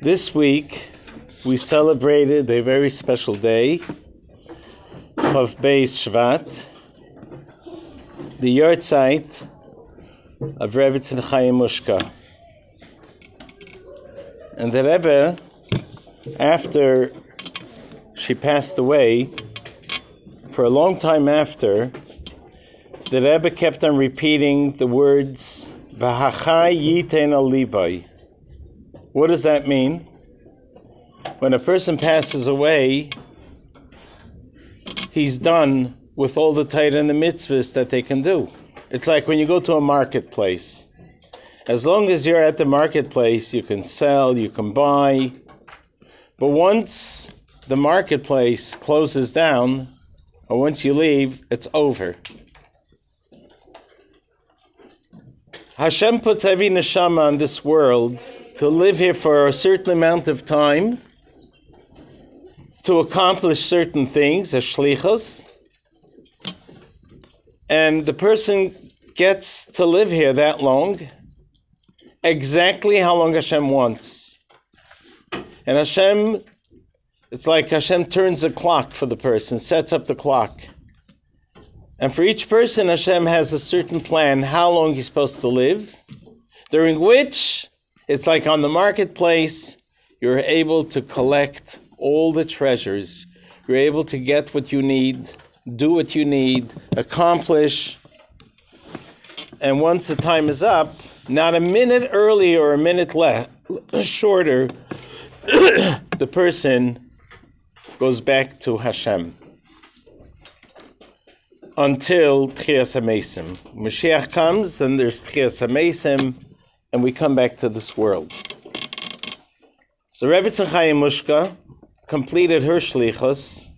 This week we celebrated a very special day of Beis Shvat, the yahrzeit of Rebbetzin Chaya Mushka. And the Rebbe, after she passed away, for a long time after, the Rebbe kept on repeating the words V'hachai yiten el libo. What does that mean? When a person passes away, he's done with all the Torah and the mitzvahs that they can do. It's like when you go to a marketplace. As long as you're at the marketplace, you can sell, you can buy. But once the marketplace closes down, or once you leave, it's over. Hashem puts every neshama on this world to live here for a certain amount of time, to accomplish certain things, as shlichus, and the person gets to live here that long, exactly how long Hashem wants. And Hashem, it's like Hashem turns the clock for the person, sets up the clock. And for each person, Hashem has a certain plan how long he's supposed to live, during which it's like on the marketplace, you're able to collect all the treasures. You're able to get what you need, do what you need, accomplish. And once the time is up, not a minute early or a minute less, shorter, the person goes back to Hashem until Tchias HaMesim. Mashiach comes, then there's Tchias HaMesim, and we come back to this world. So Rebbe Chaya Mushka completed her shlichus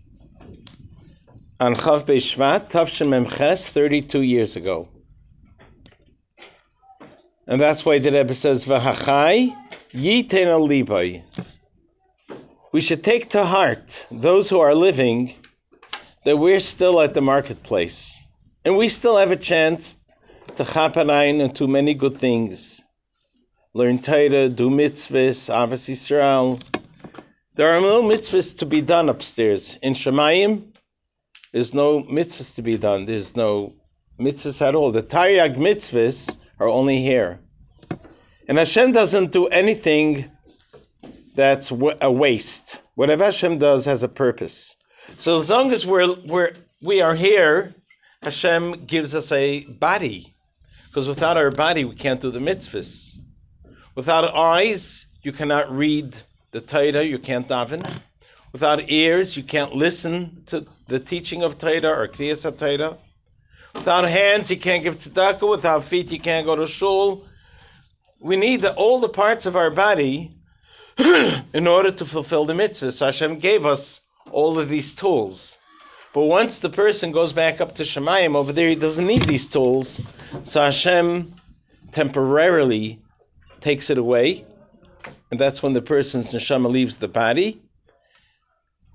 on Chav Beishvat, Tav Shin Mem Ches, 32 years ago. And that's why the Rebbe says, V'hachai yiten al We should take to heart, those who are living, that we're still at the marketplace. And we still have a chance to chapanayin and do many good things. Learn Torah, do mitzvahs, Ahavas Yisrael. There are no mitzvahs to be done upstairs. In Shemayim, there's no mitzvahs to be done. There's no mitzvahs at all. The Taryag mitzvahs are only here. And Hashem doesn't do anything that's a waste. Whatever Hashem does has a purpose. So as long as we're, we're, we are here, Hashem gives us a body. Because without our body, we can't do the mitzvahs. Without eyes, you cannot read the Torah, you can't daven. Without ears, you can't listen to the teaching of Torah or Kriyas Torah. Without hands, you can't give tzedakah. Without feet, you can't go to shul. We need the, all the parts of our body in order to fulfill the mitzvah. So Hashem gave us all of these tools. But once the person goes back up to Shemayim over there, he doesn't need these tools. So Hashem temporarily takes it away. And that's when the person's neshama leaves the body.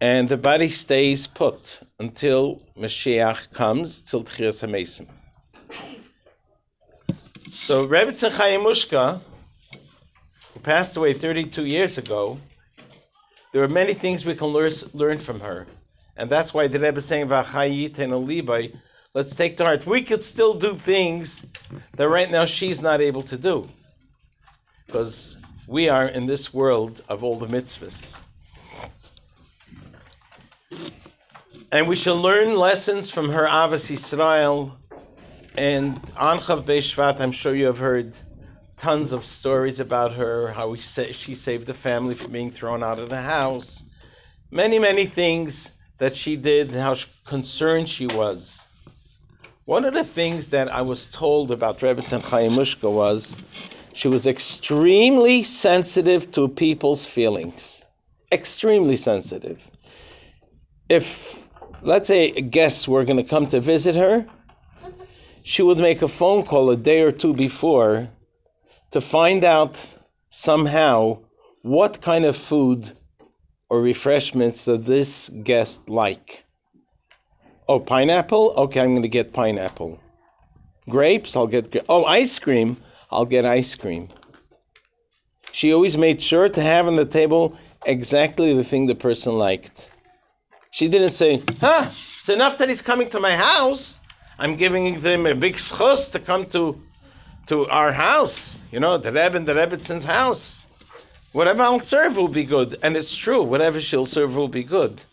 And the body stays put until Mashiach comes, till Tchias HaMesim. So Rebbe Chaya Mushka, who passed away 32 years ago, there are many things we can learn, learn from her. And that's why the Rebbe is saying, V'achayit and Let's take to heart. We could still do things that right now she's not able to do. Because we are in this world of all the mitzvahs. And we shall learn lessons from her Ahavas Yisrael. And Anchav Beishvat, I'm sure you have heard tons of stories about her, how sa- she saved the family from being thrown out of the house, many, many things that she did, and how concerned she was. One of the things that I was told about Rebbetzin Chaya Mushka was she was extremely sensitive to people's feelings. Extremely sensitive. If, let's say, guests were going to come to visit her, she would make a phone call a day or two before to find out somehow what kind of food or refreshments does this guest like. Oh, pineapple? Okay, I'm going to get pineapple. Grapes? I'll get. Oh, ice cream? I'll get ice cream. She always made sure to have on the table exactly the thing the person liked. She didn't say, huh, it's enough that he's coming to my house. I'm giving him a big zechus to come to, to our house, you know, the Rebbe and the Rebbitzins' house. Whatever I'll serve will be good. And it's true, whatever she'll serve will be good.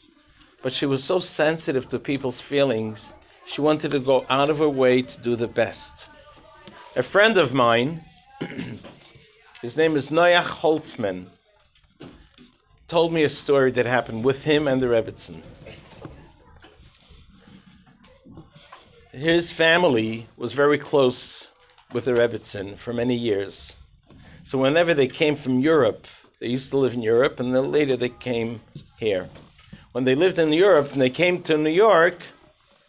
But she was so sensitive to people's feelings, she wanted to go out of her way to do the best. A friend of mine, his name is Noach Holtzman, told me a story that happened with him and the Rebbitzin. His family was very close with the Rebbitzin for many years. So whenever they came from Europe, they used to live in Europe, and then later they came here. When they lived in Europe and they came to New York,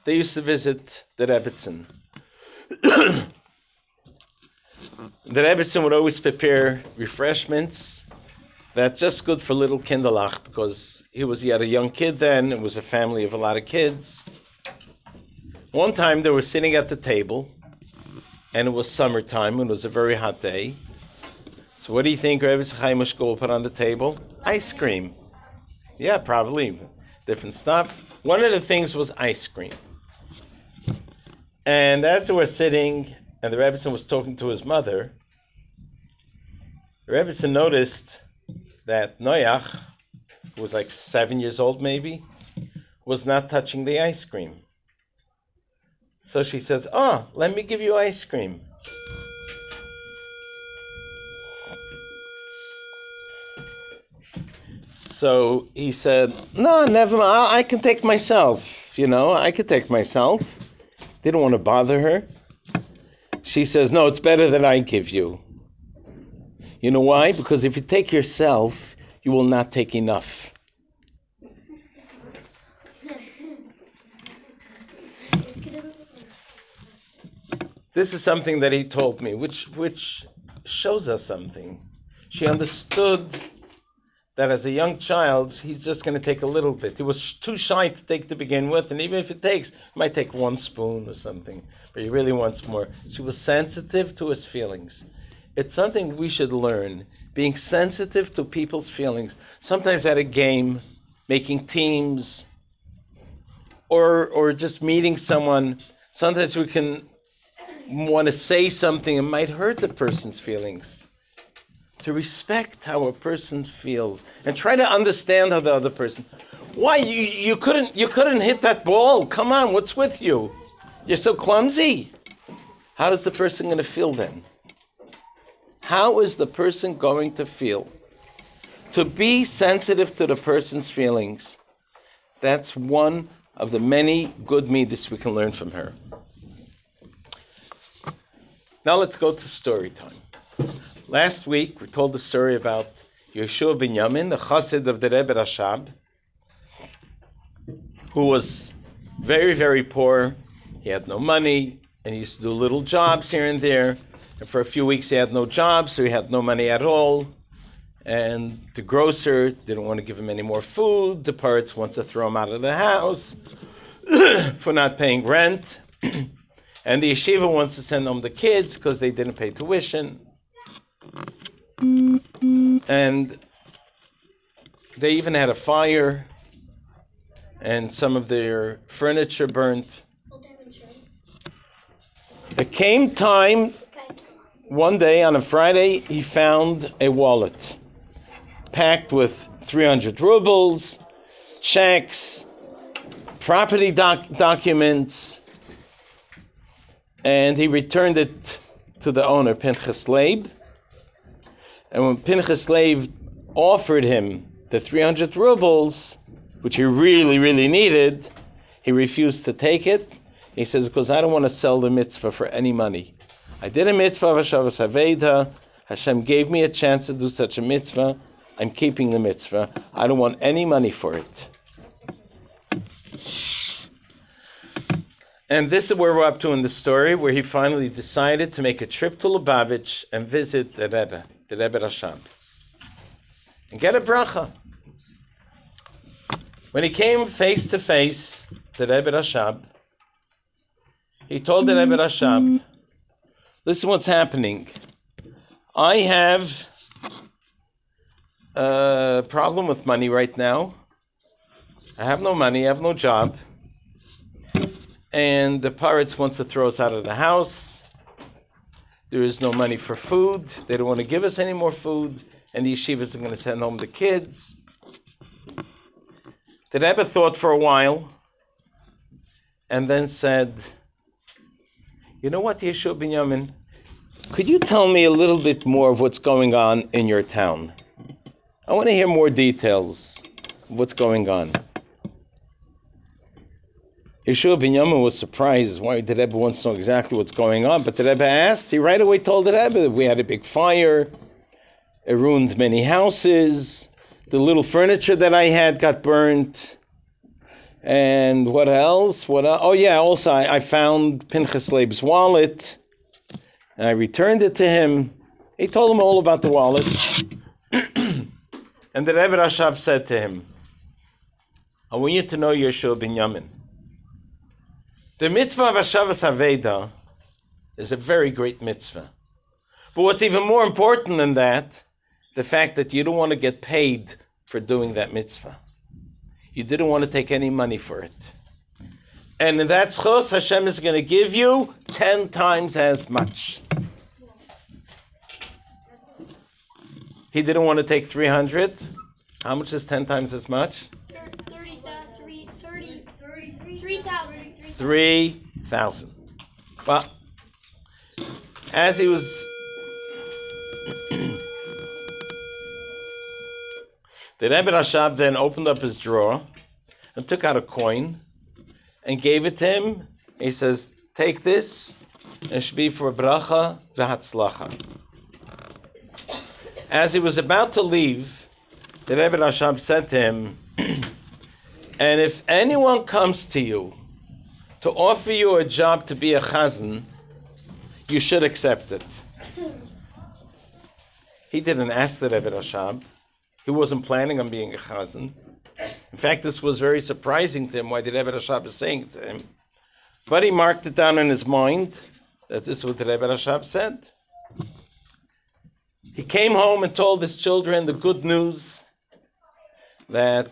they used to visit the Rebbitzin. the Rebbitzin would always prepare refreshments. That's just good for little Kinderlach because he was he had a young kid then. It was a family of a lot of kids. One time they were sitting at the table, and it was summertime and it was a very hot day. So what do you think Rebbe Chaya will put on the table? Ice cream. Yeah, probably different stuff. One of the things was ice cream. And as they were sitting, and the Rebbetzin was talking to his mother, the Rebbetzin noticed that Noach, who was like seven years old maybe, was not touching the ice cream. So she says, Oh, let me give you ice cream. So he said, No, never mind. I can take myself. You know, I could take myself. Didn't want to bother her. She says, No, it's better that I give you. You know why? Because if you take yourself, you will not take enough. This is something that he told me, which which shows us something. She understood that as a young child, he's just going to take a little bit. He was too shy to take to begin with, and even if it takes, he might take one spoon or something, but he really wants more. She was sensitive to his feelings. It's something we should learn, being sensitive to people's feelings. Sometimes at a game, making teams, or, or just meeting someone, sometimes we can want to say something and might hurt the person's feelings to respect how a person feels and try to understand how the other person. Why you you couldn't you couldn't hit that ball? Come on, what's with you? You're so clumsy. How is the person going to feel then? How is the person going to feel? To be sensitive to the person's feelings, that's one of the many good midas we can learn from her. Now let's go to story time. Last week, we told the story about Yeshua Binyamin, the chassid of the Rebbe Rashab, who was very, very poor. He had no money, and he used to do little jobs here and there. And for a few weeks, he had no job, so he had no money at all. And the grocer didn't want to give him any more food. The parents wants to throw him out of the house for not paying rent. and the yeshiva wants to send home the kids because they didn't pay tuition and they even had a fire and some of their furniture burnt. It came time one day on a Friday, he found a wallet packed with 300 rubles, checks, property doc- documents, and he returned it to the owner, Pinchas Leib. And when Pinchas Leib offered him the 300 rubles, which he really, really needed, he refused to take it. He says, because I don't want to sell the mitzvah for any money. I did a mitzvah of Hashavas Aveda. Hashem gave me a chance to do such a mitzvah. I'm keeping the mitzvah. I don't want any money for it. And this is where we're up to in the story, where he finally decided to make a trip to Lubavitch and visit the Rebbe the Rebbe Rashab, and get a bracha. When he came face to face to Rebbe Rashab, he told the Rebbe Rashab, listen what's happening. I have a problem with money right now. I have no money, I have no job. And the poritz wants to throw us out of the house. There is no money for food. They don't want to give us any more food. And the yeshivas are going to send home the kids. The Rebbe thought for a while and then said, You know what, Yeshua Binyamin? Could you tell me a little bit more of what's going on in your town? I want to hear more details of what's going on. Yeshua Binyamin was surprised why the Rebbe wants to know exactly what's going on, but the Rebbe asked, he right away told the Rebbe that we had a big fire, it ruined many houses, the little furniture that I had got burnt, and what else? What? el- Oh yeah, also I, I found Pinchas Leib's wallet, and I returned it to him. He told him all about the wallet, and the Rebbe Rashab said to him, "I want you to know Yeshua Binyamin." The mitzvah of Hashavas Aveda is a very great mitzvah. But what's even more important than that, the fact that you don't want to get paid for doing that mitzvah. You didn't want to take any money for it. And in that zechus, Hashem is going to give you 10 times as much. He didn't want to take 300. How much is 10 times as much? Thirty thousand, three, thirty, three thousand. 3,000. Well, as he was. the Rebbe Rashab then opened up his drawer and took out a coin and gave it to him. He says, Take this, and it should be for bracha v'hatzlacha. As he was about to leave, the Rebbe Rashab said to him, And if anyone comes to you to offer you a job to be a chazan, you should accept it. He didn't ask the Rebbe Rashab. He wasn't planning on being a chazan. In fact, this was very surprising to him why the Rebbe Rashab is saying to him. But he marked it down in his mind that this is what the Rebbe Rashab said. He came home and told his children the good news that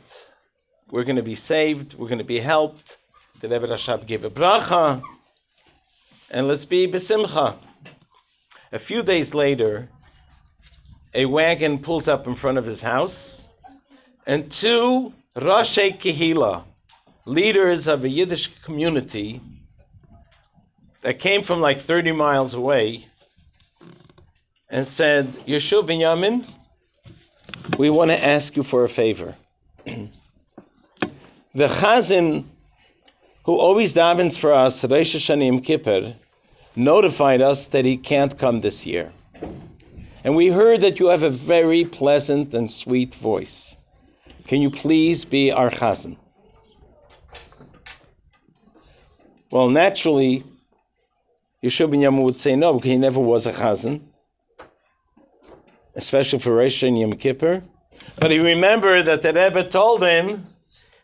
we're going to be saved, we're going to be helped. The Rebbe Rashab gave a bracha, and let's be besimcha. A few days later, a wagon pulls up in front of his house, and two Roshei Kehila, leaders of a Yiddish community that came from like 30 miles away, and said, Yeshua Binyamin, we want to ask you for a favor. the Chazan, who always davens for us, Rosh Hashanah Kippur, notified us that he can't come this year. And we heard that you have a very pleasant and sweet voice. Can you please be our Chazan? Well, naturally, Yeshua Binyamin would say no, because he never was a Chazan, especially for Rosh Hashanah Yom Kippur. But he remembered that the Rebbe told him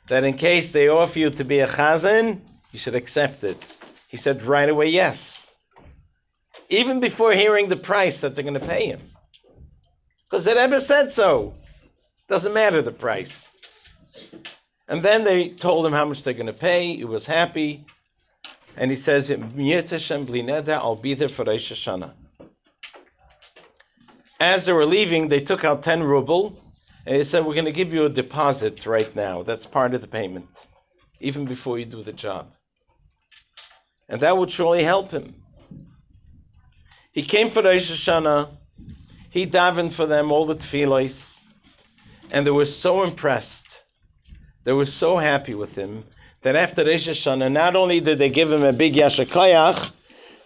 that in case they offer you to be a Chazan, you should accept it. He said right away, yes. Even before hearing the price that they're going to pay him. Because the Rebbe said so. Doesn't matter the price. And then they told him how much they're going to pay. He was happy. And he says, "M'yet Hashem bli I'll be there for Rosh Hashanah. As they were leaving, they took out 10 ruble Uh, and they said, We're going to give you a deposit right now. That's part of the payment, even before you do the job. And that would surely help him. He came for Rosh Hashanah. He davened for them all the tefillos. And they were so impressed. They were so happy with him that after Rosh Hashanah, not only did they give him a big yasher koach,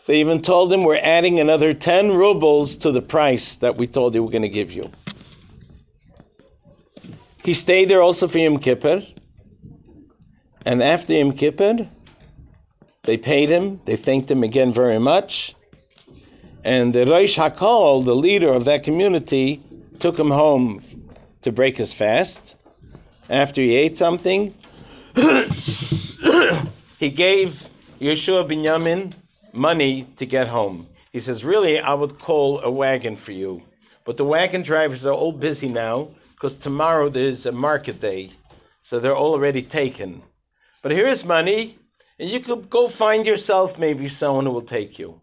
they even told him we're adding another 10 rubles to the price that we told you we're going to give you. He stayed there also for Yom Kippur. And after Yom Kippur, they paid him. They thanked him again very much. And the Rosh Hakol, the leader of that community, took him home to break his fast. After he ate something, he gave Yeshua Binyamin money to get home. He says, Really, I would call a wagon for you. But the wagon drivers are all busy now because tomorrow there's a market day, so they're already taken. But here's money, and you could go find yourself maybe someone who will take you.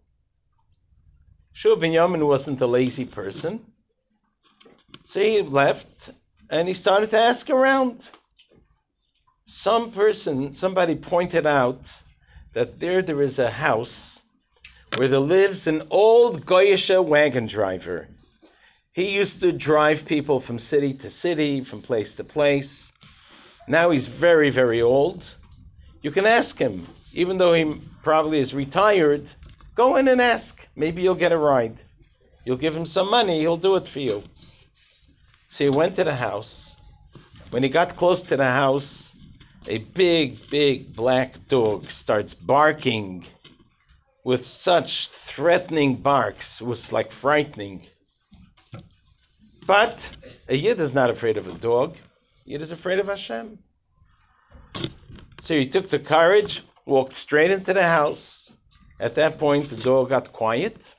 Yeshua Binyamin wasn't a lazy person. So he left and he started to ask around. Some person, somebody pointed out that there there is a house where there lives an old Goyisha wagon driver. He used to drive people from city to city, from place to place. Now he's very, very old. You can ask him, even though he probably is retired, go in and ask. Maybe you'll get a ride. You'll give him some money, he'll do it for you. So he went to the house. When he got close to the house, a big, big black dog starts barking with such threatening barks. It was like frightening. But a Yid is not afraid of a dog. Yid is afraid of Hashem. So he took the courage, walked straight into the house. At that point, the dog got quiet.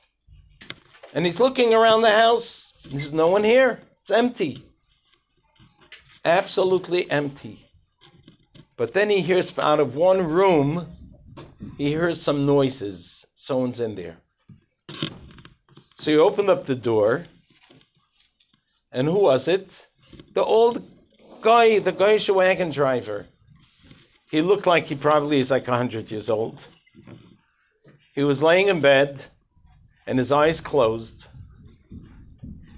And he's looking around the house. There's no one here. It's empty. Absolutely empty. But then he hears out of one room, he hears some noises. Someone's in there. So he opened up the door. And who was it? The old guy, the guy wagon driver. He looked like he probably is like 100 years old. He was laying in bed and his eyes closed.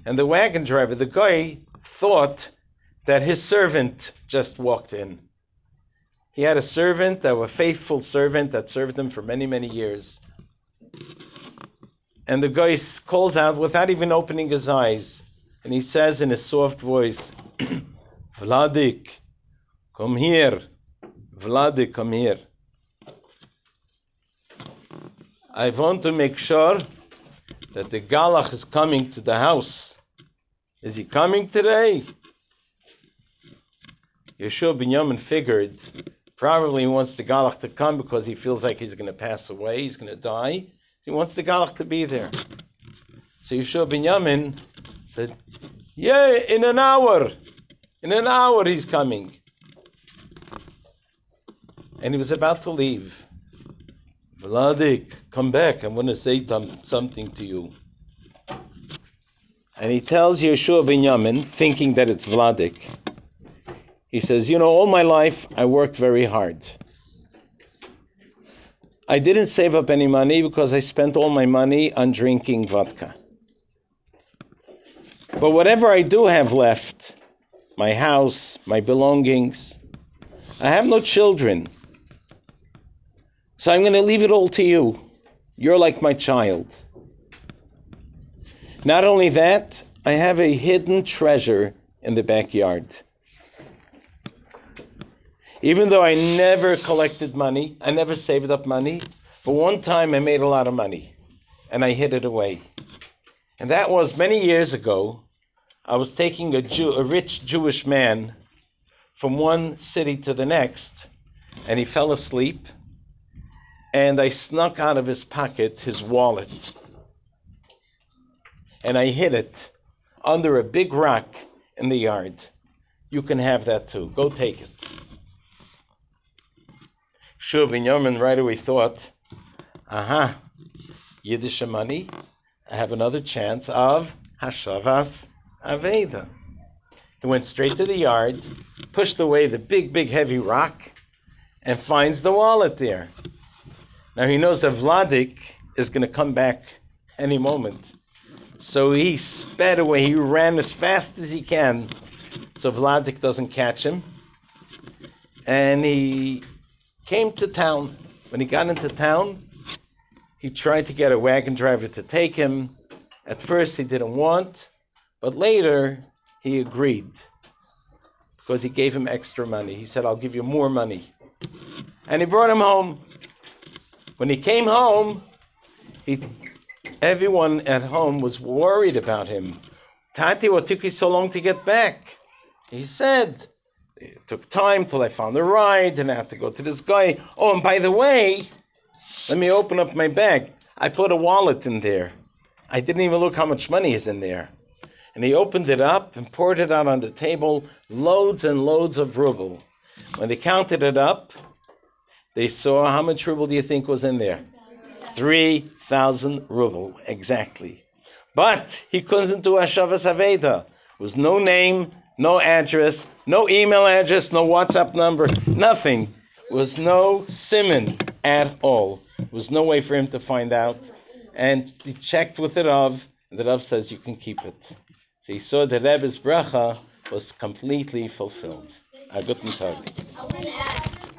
And the wagon driver, the guy, thought that his servant just walked in. He had a servant, that a faithful servant that served him for many, many years. And the guy calls out without even opening his eyes, and he says in a soft voice, Vladik, come here. Vladik, come here. I want to make sure that the Galach is coming to the house. Is he coming today? Yeshua Binyamin figured probably he wants the Galach to come because he feels like he's going to pass away, he's going to die. He wants the Galach to be there. So Yeshua Binyamin said, Yeah, in an hour. In an hour he's coming. And he was about to leave. Vladik, come back. I want to say something to you. And he tells Yeshua Binyamin, thinking that it's Vladik, he says, You know, all my life I worked very hard. I didn't save up any money because I spent all my money on drinking vodka. But whatever I do have left, my house, my belongings, I have no children. So I'm going to leave it all to you. You're like my child. Not only that, I have a hidden treasure in the backyard. Even though I never collected money, I never saved up money, but one time I made a lot of money and I hid it away. And that was many years ago. I was taking a, Jew, a rich Jewish man from one city to the next, and he fell asleep and I snuck out of his pocket his wallet. And I hid it under a big rock in the yard. You can have that too. Go take it. Yeshua Binyamin right away thought, aha, Yiddish money, have another chance of Hashavas Aveda. He went straight to the yard, pushed away the big, big, heavy rock, and finds the wallet there. Now he knows that Vladik is going to come back any moment. So he sped away. He ran as fast as he can so Vladik doesn't catch him. And he came to town. When he got into town, he tried to get a wagon driver to take him. At first, he didn't want, but later he agreed because he gave him extra money. He said, I'll give you more money. And he brought him home. When he came home, he, everyone at home was worried about him. Tati, what took you so long to get back? He said, it took time till I found a ride and I had to go to this guy. Oh, and by the way, let me open up my bag. I put a wallet in there. I didn't even look how much money is in there. And he opened it up and poured it out on the table, loads and loads of ruble. When they counted it up, they saw how much ruble do you think was in there? 3,000 ruble, exactly. But he couldn't do Hashavas Aveda. was no name, no address, no email address, no WhatsApp number, nothing. Was no siman at all. Was no way for him to find out. And he checked with the Rav, and the Rav says you can keep it. So he saw the Rebbe's bracha was completely fulfilled. A guten Tag.